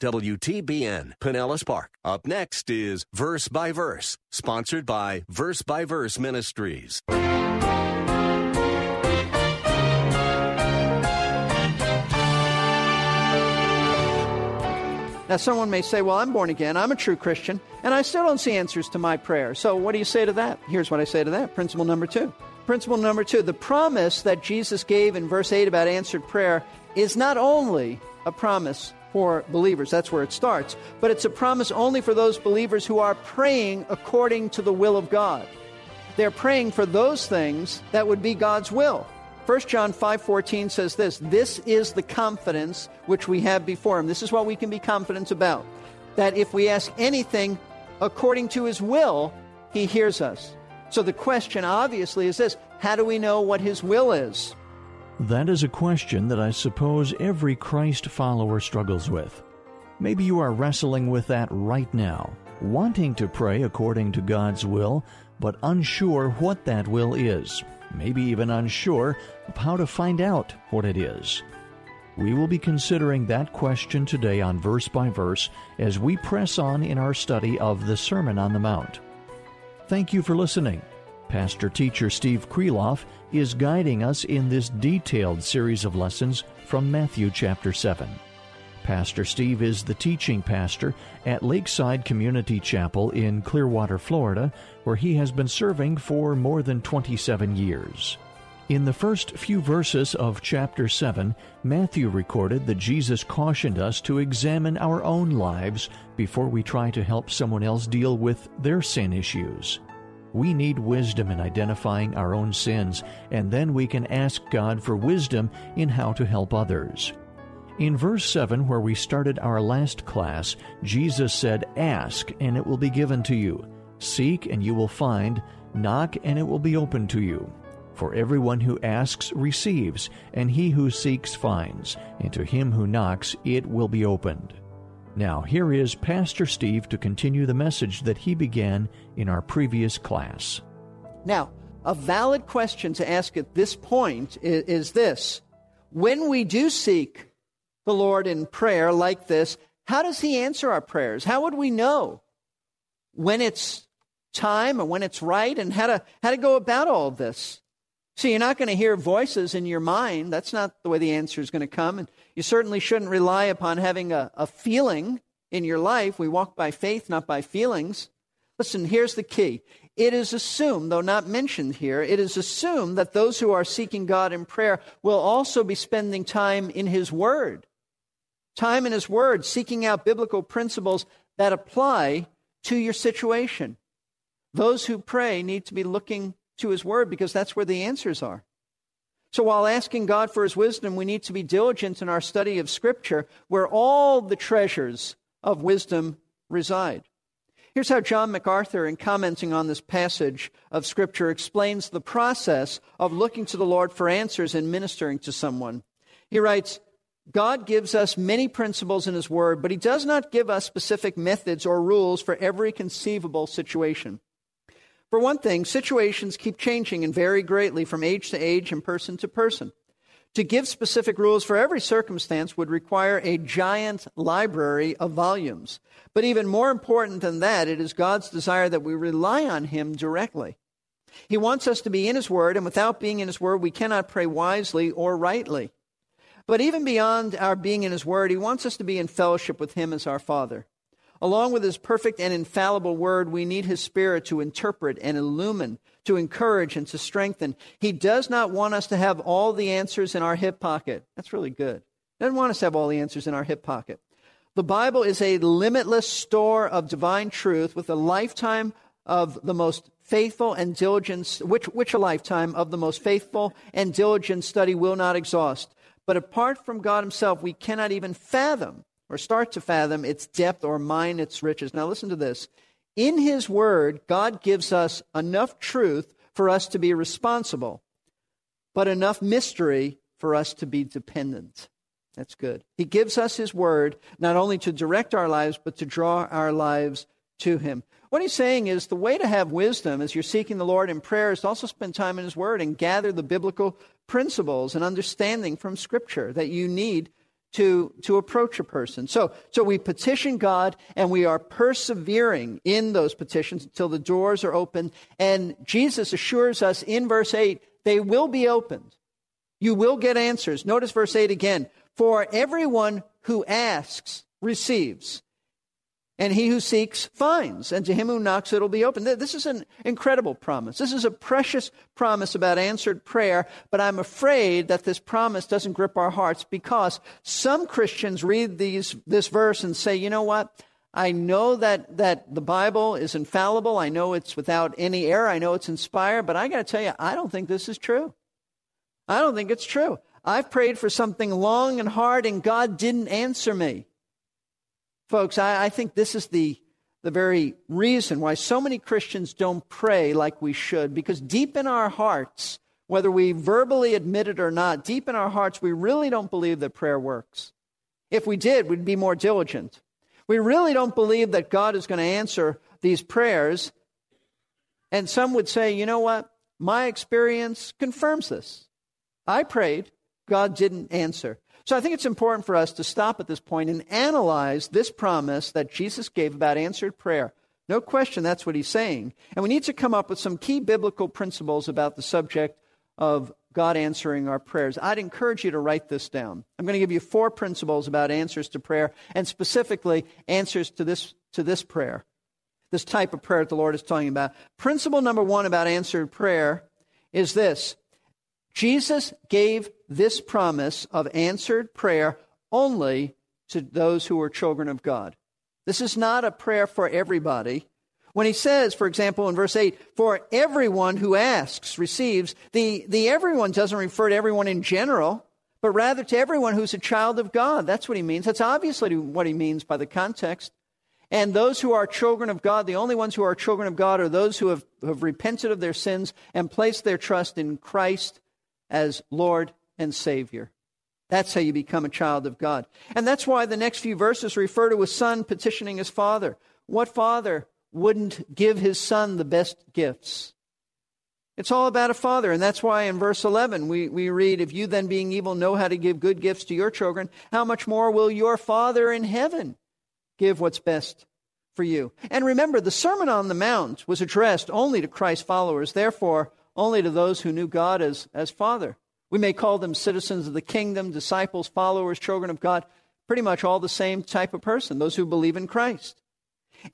WTBN, Pinellas Park. Up next is Verse by Verse, sponsored by Verse by Verse Ministries. Now, someone may say, Well, I'm born again, I'm a true Christian, and I still don't see answers to my prayer. So, what do you say to that? Here's what I say to that. Principle number two. Principle number two the promise that Jesus gave in verse 8 about answered prayer is not only a promise for believers, that's where it starts, but it's a promise only for those believers who are praying according to the will of God. They're praying for those things that would be God's will. 1 John 5:14 says this, this is the confidence which we have before him. This is what we can be confident about. That if we ask anything according to his will, he hears us. So the question obviously is this, how do we know what his will is? That is a question that I suppose every Christ follower struggles with. Maybe you are wrestling with that right now, wanting to pray according to God's will, but unsure what that will is maybe even unsure of how to find out what it is. We will be considering that question today on Verse by Verse as we press on in our study of the Sermon on the Mount. Thank you for listening. Pastor teacher Steve Kreloff is guiding us in this detailed series of lessons from Matthew chapter 7. Pastor Steve is the teaching pastor at Lakeside Community Chapel in Clearwater, Florida, where he has been serving for more than 27 years. In the first few verses of chapter 7, Matthew recorded that Jesus cautioned us to examine our own lives before we try to help someone else deal with their sin issues. We need wisdom in identifying our own sins, and then we can ask God for wisdom in how to help others. In verse 7, where we started our last class, Jesus said, Ask, and it will be given to you. Seek, and you will find. Knock, and it will be opened to you. For everyone who asks receives, and he who seeks finds, and to him who knocks it will be opened. Now, here is Pastor Steve to continue the message that he began in our previous class. Now, a valid question to ask at this point is, is this When we do seek the Lord in prayer like this, how does He answer our prayers? How would we know when it's time and when it's right and how to, how to go about all this? See, you're not going to hear voices in your mind. That's not the way the answer is going to come. And you certainly shouldn't rely upon having a, a feeling in your life. We walk by faith, not by feelings. Listen, here's the key. It is assumed, though not mentioned here, it is assumed that those who are seeking God in prayer will also be spending time in His Word time in His Word, seeking out biblical principles that apply to your situation. Those who pray need to be looking to His Word because that's where the answers are. So while asking God for His wisdom, we need to be diligent in our study of Scripture where all the treasures of wisdom reside. Here's how John MacArthur, in commenting on this passage of Scripture, explains the process of looking to the Lord for answers and ministering to someone. He writes, God gives us many principles in His Word, but He does not give us specific methods or rules for every conceivable situation. For one thing, situations keep changing and vary greatly from age to age and person to person. To give specific rules for every circumstance would require a giant library of volumes. But even more important than that, it is God's desire that we rely on Him directly. He wants us to be in His Word, and without being in His Word, we cannot pray wisely or rightly. But even beyond our being in His Word, He wants us to be in fellowship with Him as our Father. Along with His perfect and infallible Word, we need His Spirit to interpret and illumine, to encourage and to strengthen. He does not want us to have all the answers in our hip pocket. That's really good. He doesn't want us to have all the answers in our hip pocket. The Bible is a limitless store of divine truth with a lifetime of the most faithful and diligent, which, which a lifetime of the most faithful and diligent study will not exhaust. But apart from God Himself, we cannot even fathom or start to fathom its depth or mine its riches. Now, listen to this. In His Word, God gives us enough truth for us to be responsible, but enough mystery for us to be dependent. That's good. He gives us His Word not only to direct our lives, but to draw our lives to Him. What he's saying is the way to have wisdom as you're seeking the Lord in prayer is to also spend time in His Word and gather the biblical principles and understanding from Scripture that you need to, to approach a person. So, so we petition God and we are persevering in those petitions until the doors are open. And Jesus assures us in verse 8, they will be opened. You will get answers. Notice verse 8 again. For everyone who asks receives. And he who seeks finds, and to him who knocks it'll be open. This is an incredible promise. This is a precious promise about answered prayer, but I'm afraid that this promise doesn't grip our hearts because some Christians read these, this verse and say, you know what? I know that, that the Bible is infallible. I know it's without any error. I know it's inspired, but I got to tell you, I don't think this is true. I don't think it's true. I've prayed for something long and hard, and God didn't answer me. Folks, I, I think this is the, the very reason why so many Christians don't pray like we should, because deep in our hearts, whether we verbally admit it or not, deep in our hearts, we really don't believe that prayer works. If we did, we'd be more diligent. We really don't believe that God is going to answer these prayers. And some would say, you know what? My experience confirms this. I prayed, God didn't answer. So I think it's important for us to stop at this point and analyze this promise that Jesus gave about answered prayer. No question that's what he's saying. And we need to come up with some key biblical principles about the subject of God answering our prayers. I'd encourage you to write this down. I'm going to give you four principles about answers to prayer and specifically answers to this, to this prayer, this type of prayer that the Lord is talking about. Principle number one about answered prayer is this Jesus gave this promise of answered prayer only to those who are children of God. This is not a prayer for everybody. When he says, for example, in verse 8, for everyone who asks receives, the, the everyone doesn't refer to everyone in general, but rather to everyone who's a child of God. That's what he means. That's obviously what he means by the context. And those who are children of God, the only ones who are children of God are those who have, have repented of their sins and placed their trust in Christ as Lord and Savior. That's how you become a child of God. And that's why the next few verses refer to a son petitioning his father. What father wouldn't give his son the best gifts? It's all about a father. And that's why in verse 11 we, we read, If you then being evil know how to give good gifts to your children, how much more will your Father in heaven give what's best for you? And remember, the Sermon on the Mount was addressed only to Christ's followers. Therefore, only to those who knew God as, as Father. We may call them citizens of the kingdom, disciples, followers, children of God, pretty much all the same type of person, those who believe in Christ.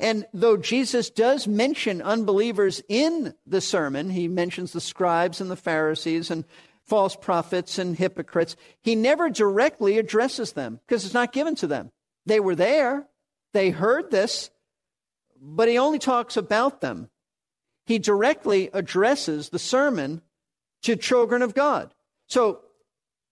And though Jesus does mention unbelievers in the sermon, he mentions the scribes and the Pharisees and false prophets and hypocrites, he never directly addresses them because it's not given to them. They were there, they heard this, but he only talks about them he directly addresses the sermon to children of God. So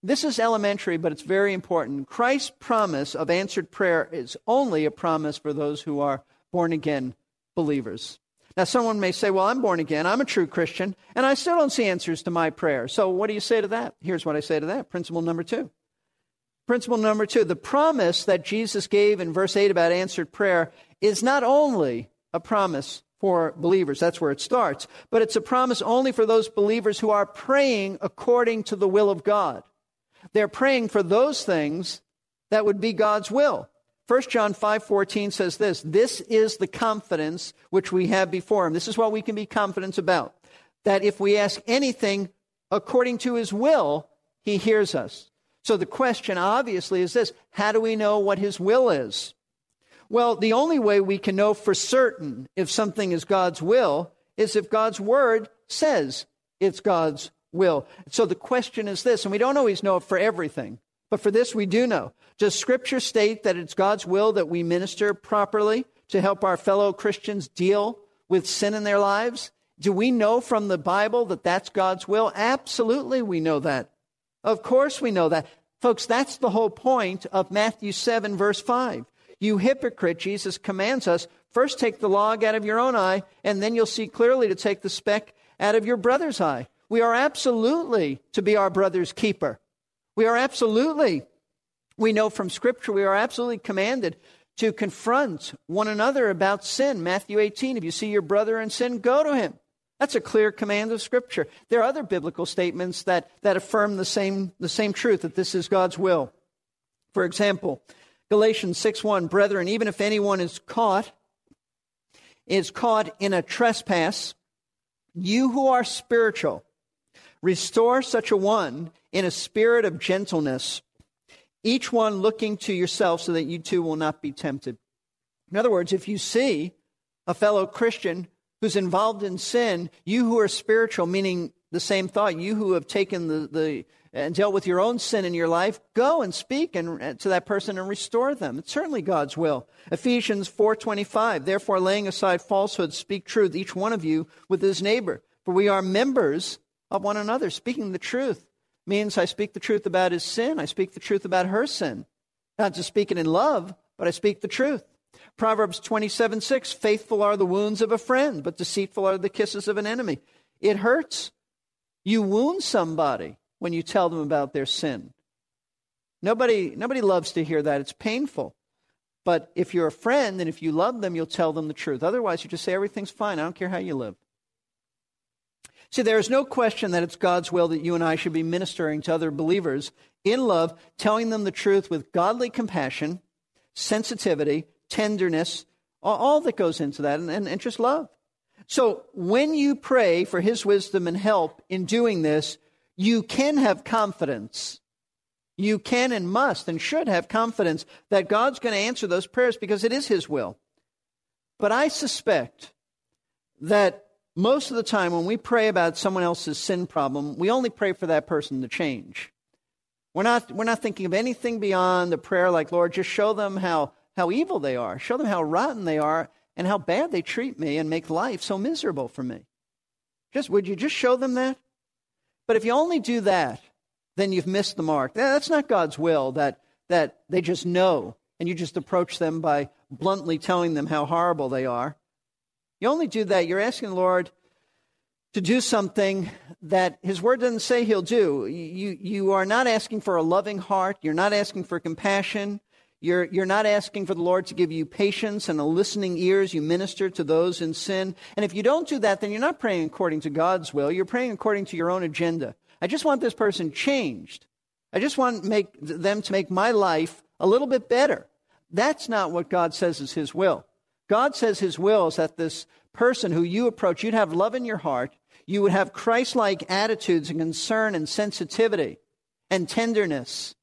this is elementary, but it's very important. Christ's promise of answered prayer is only a promise for those who are born again believers. Now, someone may say, Well, I'm born again, I'm a true Christian, and I still don't see answers to my prayer. So, what do you say to that? Here's what I say to that. Principle number two. Principle number two the promise that Jesus gave in verse 8 about answered prayer is not only a promise for believers. That's where it starts. But it's a promise only for those believers who are praying according to the will of God. They're praying for those things that would be God's will. 1 John 5:14 says this, this is the confidence which we have before him. This is what we can be confident about. That if we ask anything according to his will, he hears us. So the question obviously is this, how do we know what his will is? Well, the only way we can know for certain if something is God's will is if God's word says it's God's will. So the question is this, and we don't always know for everything, but for this we do know. Does Scripture state that it's God's will that we minister properly to help our fellow Christians deal with sin in their lives? Do we know from the Bible that that's God's will? Absolutely, we know that. Of course, we know that. Folks, that's the whole point of Matthew 7, verse 5. You hypocrite, Jesus commands us first take the log out of your own eye, and then you'll see clearly to take the speck out of your brother's eye. We are absolutely to be our brother's keeper. We are absolutely, we know from Scripture, we are absolutely commanded to confront one another about sin. Matthew 18, if you see your brother in sin, go to him. That's a clear command of Scripture. There are other biblical statements that, that affirm the same, the same truth, that this is God's will. For example, Galatians 6 1, brethren, even if anyone is caught, is caught in a trespass, you who are spiritual, restore such a one in a spirit of gentleness, each one looking to yourself so that you too will not be tempted. In other words, if you see a fellow Christian who's involved in sin, you who are spiritual, meaning the same thought, you who have taken the, the and dealt with your own sin in your life, go and speak and, uh, to that person and restore them. It's certainly God's will. Ephesians 4:25. Therefore, laying aside falsehood, speak truth, each one of you with his neighbor, for we are members of one another. Speaking the truth means I speak the truth about his sin. I speak the truth about her sin. Not to speak it in love, but I speak the truth. Proverbs 27 6 Faithful are the wounds of a friend, but deceitful are the kisses of an enemy. It hurts. You wound somebody when you tell them about their sin. Nobody, nobody loves to hear that. It's painful. But if you're a friend and if you love them, you'll tell them the truth. Otherwise, you just say everything's fine. I don't care how you live. See, there is no question that it's God's will that you and I should be ministering to other believers in love, telling them the truth with godly compassion, sensitivity, tenderness, all, that goes into that, and, and, and just love. So when you pray for his wisdom and help in doing this, you can have confidence. You can and must and should have confidence that God's going to answer those prayers because it is his will. But I suspect that most of the time when we pray about someone else's sin problem, we only pray for that person to change. We're not, we're not thinking of anything beyond the prayer like, Lord, just show them how how evil they are, show them how rotten they are, and how bad they treat me and make life so miserable for me. Just would you just show them that? But if you only do that, then you've missed the mark. That's not God's will that that they just know and you just approach them by bluntly telling them how horrible they are. You only do that, you're asking the Lord to do something that his word doesn't say he'll do. You, you are not asking for a loving heart. You're not asking for compassion. You're, you're not asking for the Lord to give you patience and a listening ears. You minister to those in sin. And if you don't do that, then you're not praying according to God's will. You're praying according to your own agenda. I just want this person changed. I just want make, them to make my life a little bit better. That's not what God says is His will. God says His will is that this person who you approach, you'd have love in your heart, you would have Christ like attitudes and concern and sensitivity and tenderness.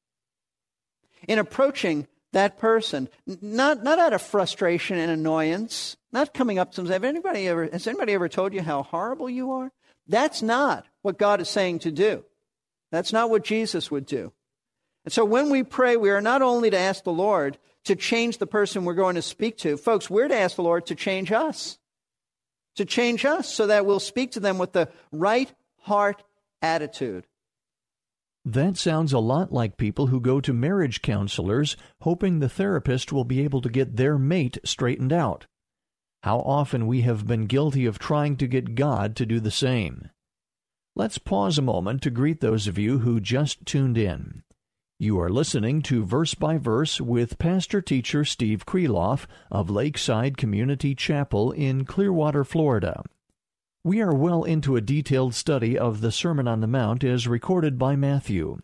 In approaching that person, not, not out of frustration and annoyance, not coming up to them. Have anybody ever, has anybody ever told you how horrible you are? That's not what God is saying to do. That's not what Jesus would do. And so when we pray, we are not only to ask the Lord to change the person we're going to speak to, folks, we're to ask the Lord to change us. To change us so that we'll speak to them with the right heart attitude. That sounds a lot like people who go to marriage counselors hoping the therapist will be able to get their mate straightened out. How often we have been guilty of trying to get God to do the same. Let's pause a moment to greet those of you who just tuned in. You are listening to Verse by Verse with pastor teacher Steve Kreloff of Lakeside Community Chapel in Clearwater, Florida. We are well into a detailed study of the Sermon on the Mount as recorded by Matthew.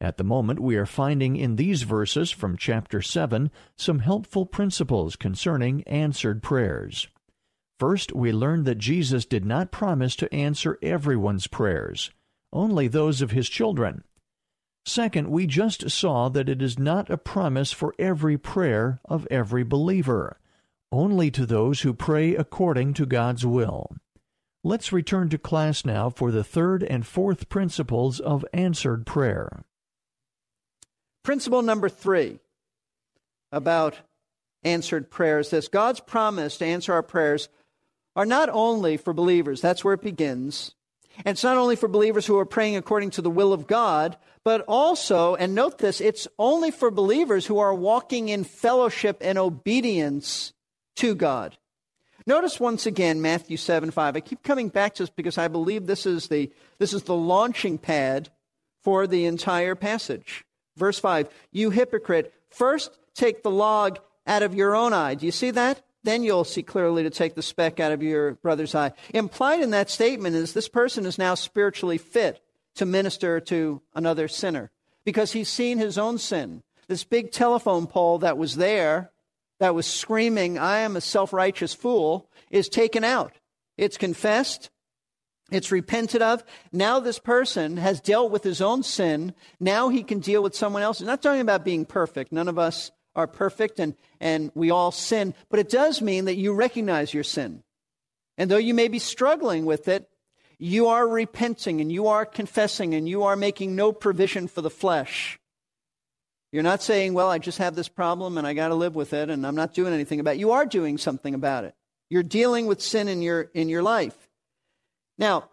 At the moment, we are finding in these verses from chapter 7 some helpful principles concerning answered prayers. First, we learn that Jesus did not promise to answer everyone's prayers, only those of his children. Second, we just saw that it is not a promise for every prayer of every believer, only to those who pray according to God's will. Let's return to class now for the third and fourth principles of answered prayer. Principle number three about answered prayers this God's promise to answer our prayers are not only for believers, that's where it begins. And it's not only for believers who are praying according to the will of God, but also, and note this, it's only for believers who are walking in fellowship and obedience to God. Notice once again Matthew 7 5. I keep coming back to this because I believe this is the, this is the launching pad for the entire passage. Verse 5 You hypocrite, first take the log out of your own eye. Do you see that? then you'll see clearly to take the speck out of your brother's eye. Implied in that statement is this person is now spiritually fit to minister to another sinner because he's seen his own sin. This big telephone pole that was there, that was screaming, I am a self righteous fool, is taken out. It's confessed. It's repented of. Now this person has dealt with his own sin. Now he can deal with someone else. He's not talking about being perfect. None of us are perfect and, and we all sin, but it does mean that you recognize your sin. And though you may be struggling with it, you are repenting and you are confessing and you are making no provision for the flesh. You're not saying, well, I just have this problem and I got to live with it and I'm not doing anything about it. You are doing something about it. You're dealing with sin in your, in your life. Now,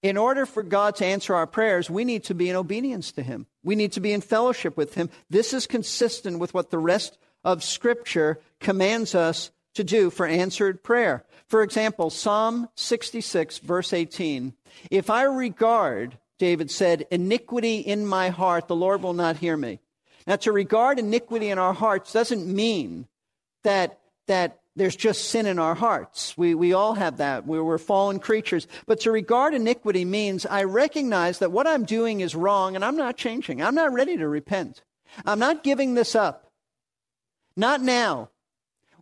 in order for God to answer our prayers, we need to be in obedience to Him. We need to be in fellowship with Him. This is consistent with what the rest of Scripture commands us to do for answered prayer. For example, Psalm 66, verse 18. If I regard, David said, iniquity in my heart, the Lord will not hear me. Now, to regard iniquity in our hearts doesn't mean that, that there's just sin in our hearts. We, we all have that. We, we're fallen creatures. But to regard iniquity means I recognize that what I'm doing is wrong and I'm not changing. I'm not ready to repent. I'm not giving this up. Not now.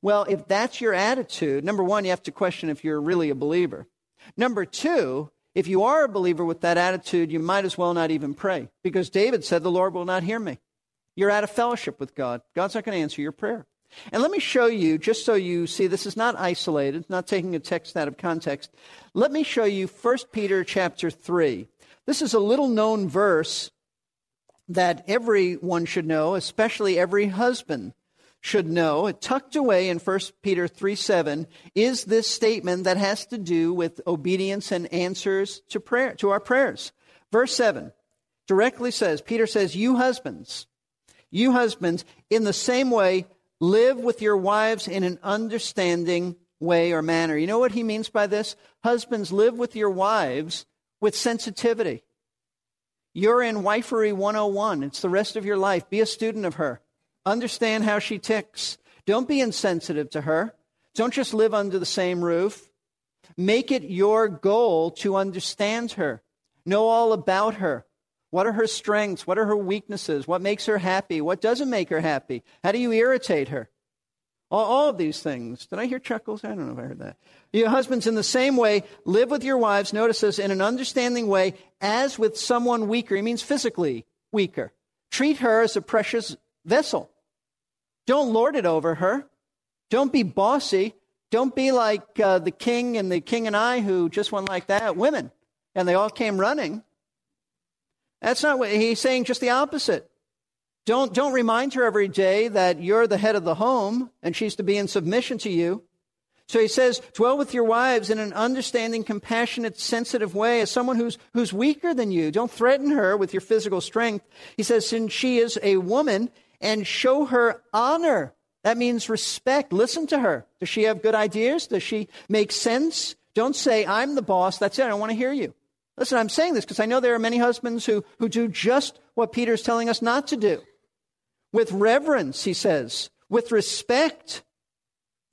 Well, if that's your attitude, number one, you have to question if you're really a believer. Number two, if you are a believer with that attitude, you might as well not even pray because David said, The Lord will not hear me. You're out of fellowship with God. God's not going to answer your prayer. And let me show you, just so you see, this is not isolated, not taking a text out of context. Let me show you 1 Peter chapter 3. This is a little known verse that everyone should know, especially every husband should know. It tucked away in 1 Peter 3 7 is this statement that has to do with obedience and answers to prayer, to our prayers. Verse 7 directly says, Peter says, You husbands, you husbands, in the same way, Live with your wives in an understanding way or manner. You know what he means by this? Husbands, live with your wives with sensitivity. You're in Wifery 101. It's the rest of your life. Be a student of her. Understand how she ticks. Don't be insensitive to her. Don't just live under the same roof. Make it your goal to understand her, know all about her, what are her strengths? What are her weaknesses? What makes her happy? What doesn't make her happy? How do you irritate her? All, all, of these things. Did I hear chuckles? I don't know if I heard that. Your husbands, in the same way, live with your wives, notice this, in an understanding way, as with someone weaker. He means physically weaker. Treat her as a precious vessel. Don't lord it over her. Don't be bossy. Don't be like uh, the king and the king and I who just went like that, women. And they all came running. That's not what he's saying, just the opposite. Don't, don't remind her every day that you're the head of the home and she's to be in submission to you. So he says, dwell with your wives in an understanding, compassionate, sensitive way as someone who's, who's weaker than you. Don't threaten her with your physical strength. He says, since she is a woman, and show her honor. That means respect. Listen to her. Does she have good ideas? Does she make sense? Don't say, I'm the boss. That's it. I don't want to hear you. Listen, I'm saying this because I know there are many husbands who, who do just what Peter's telling us not to do. With reverence, he says, with respect,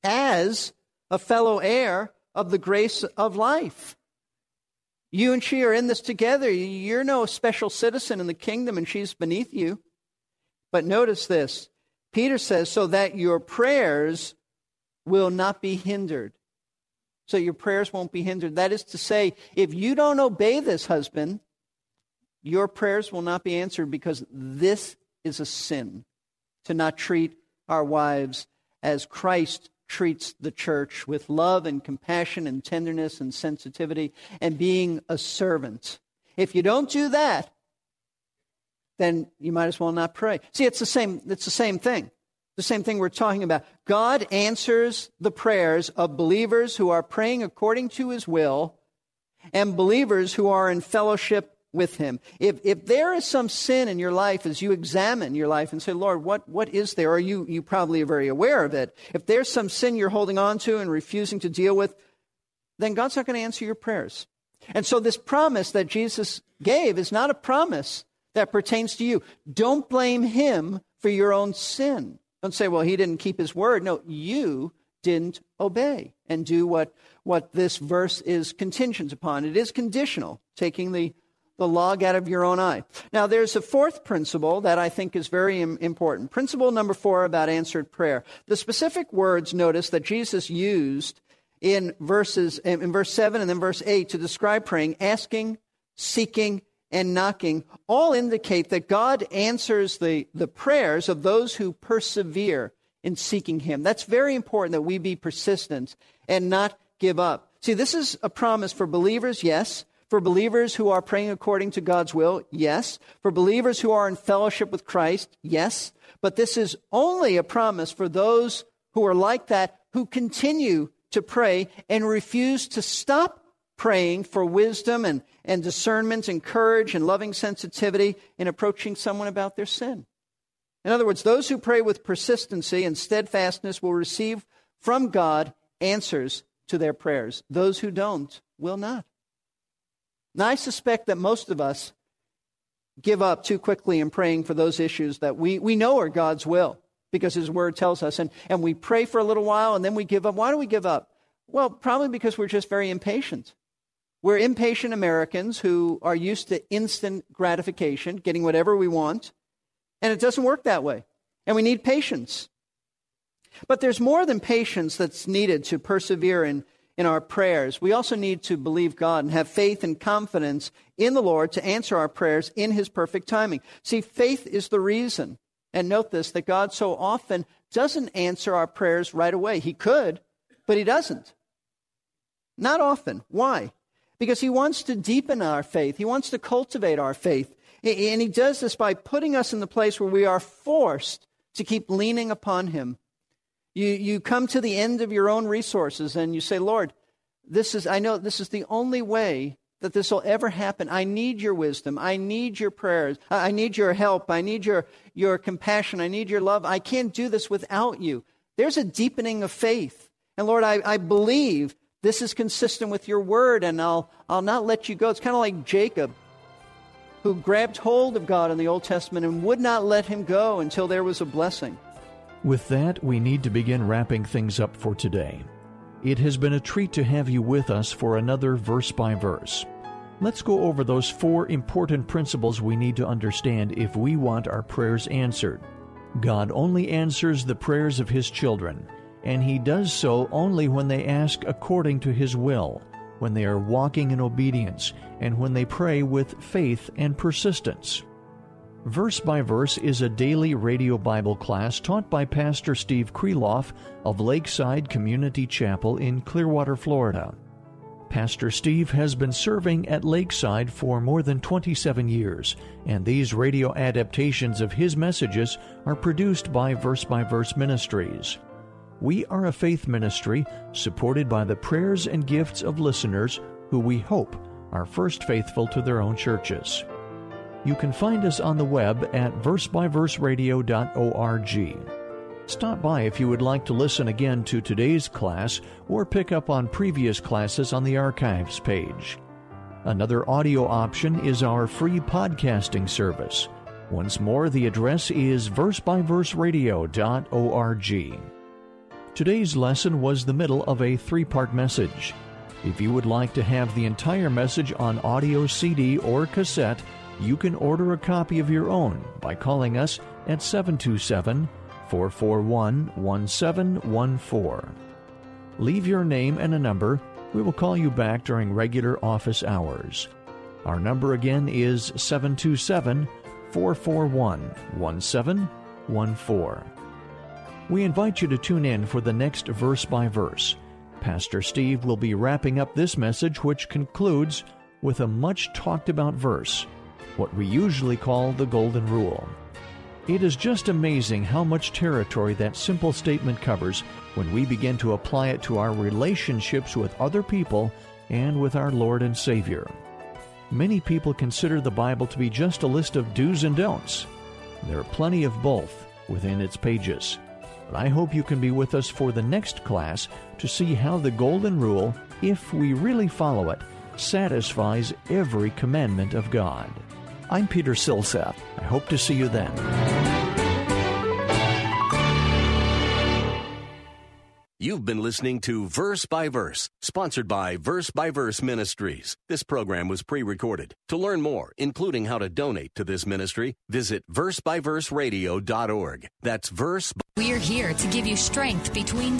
as a fellow heir of the grace of life. You and she are in this together. You're no special citizen in the kingdom, and she's beneath you. But notice this Peter says, so that your prayers will not be hindered so your prayers won't be hindered. That is to say, if you don't obey this husband, your prayers will not be answered because this is a sin to not treat our wives as Christ treats the church with love and compassion and tenderness and sensitivity and being a servant. If you don't do that, then you might as well not pray. See, it's the same, it's the same thing. The same thing we're talking about. God answers the prayers of believers who are praying according to his will, and believers who are in fellowship with him. If, if there is some sin in your life as you examine your life and say, Lord, what, what is there? Or you, you probably are very aware of it. If there's some sin you're holding on to and refusing to deal with, then God's not going to answer your prayers. And so this promise that Jesus gave is not a promise that pertains to you. Don't blame him for your own sin. Don't say, well, he didn't keep his word. No, you didn't obey and do what, what this verse is contingent upon. It is conditional, taking the, the log out of your own eye. Now, there's a fourth principle that I think is very important. Principle number four about answered prayer. The specific words, notice, that Jesus used in verses in verse 7 and then verse 8 to describe praying asking seeking and knocking all indicate that god answers the, the prayers of those who persevere in seeking him. That's very important that we be persistent and not give up. See this is a promise for believers yes. For believers who are praying according to god's will yes. For believers who are in fellowship with christ yes. But this is only a promise for those who are like that who continue to pray and refuse to stop praying for wisdom and, and discernment and courage and loving sensitivity in approaching someone about their sin. In other words, those who pray with persistency and steadfastness will receive from God answers to their prayers. Those who don't will not. Now, I suspect that most of us give up too quickly in praying for those issues that we, we know are God's will because his word tells us. And, and we pray for a little while and then we give up. Why do we give up? Well, probably because we're just very impatient. We're impatient Americans who are used to instant gratification, getting whatever we want. And it doesn't work that way. And we need patience. But there's more than patience that's needed to persevere in, in our prayers. We also need to believe God and have faith and confidence in the Lord to answer our prayers in His perfect timing. See, faith is the reason and note this that God so often doesn't answer our prayers right away. He could, but He doesn't. Not often. Why? Because He wants to deepen our faith, He wants to cultivate our faith. And He does this by putting us in the place where we are forced to keep leaning upon Him. You, you come to the end of your own resources and you say, Lord, this is, I know this is the only way that this will ever happen. I need your wisdom. I need your prayers. I need your help. I need your, your compassion. I need your love. I can't do this without you. There's a deepening of faith. And Lord, I, I believe this is consistent with your word, and I'll, I'll not let you go. It's kind of like Jacob, who grabbed hold of God in the Old Testament and would not let him go until there was a blessing. With that, we need to begin wrapping things up for today. It has been a treat to have you with us for another verse by verse. Let's go over those four important principles we need to understand if we want our prayers answered. God only answers the prayers of His children, and He does so only when they ask according to His will, when they are walking in obedience, and when they pray with faith and persistence. Verse by Verse is a daily radio Bible class taught by Pastor Steve Kreloff of Lakeside Community Chapel in Clearwater, Florida. Pastor Steve has been serving at Lakeside for more than 27 years, and these radio adaptations of his messages are produced by Verse by Verse Ministries. We are a faith ministry supported by the prayers and gifts of listeners who we hope are first faithful to their own churches. You can find us on the web at versebyverseradio.org. Stop by if you would like to listen again to today's class or pick up on previous classes on the archives page. Another audio option is our free podcasting service. Once more, the address is versebyverseradio.org. Today's lesson was the middle of a three part message. If you would like to have the entire message on audio CD or cassette, you can order a copy of your own by calling us at 727 441 1714. Leave your name and a number. We will call you back during regular office hours. Our number again is 727 441 1714. We invite you to tune in for the next verse by verse. Pastor Steve will be wrapping up this message, which concludes with a much talked about verse what we usually call the Golden Rule. It is just amazing how much territory that simple statement covers when we begin to apply it to our relationships with other people and with our Lord and Savior. Many people consider the Bible to be just a list of do's and don'ts. There are plenty of both within its pages. But I hope you can be with us for the next class to see how the Golden Rule, if we really follow it, satisfies every commandment of God. I'm Peter Silseth. I hope to see you then. You've been listening to Verse by Verse, sponsored by Verse by Verse Ministries. This program was pre recorded. To learn more, including how to donate to this ministry, visit versebyverseradio.org. That's verse. By- We're here to give you strength between.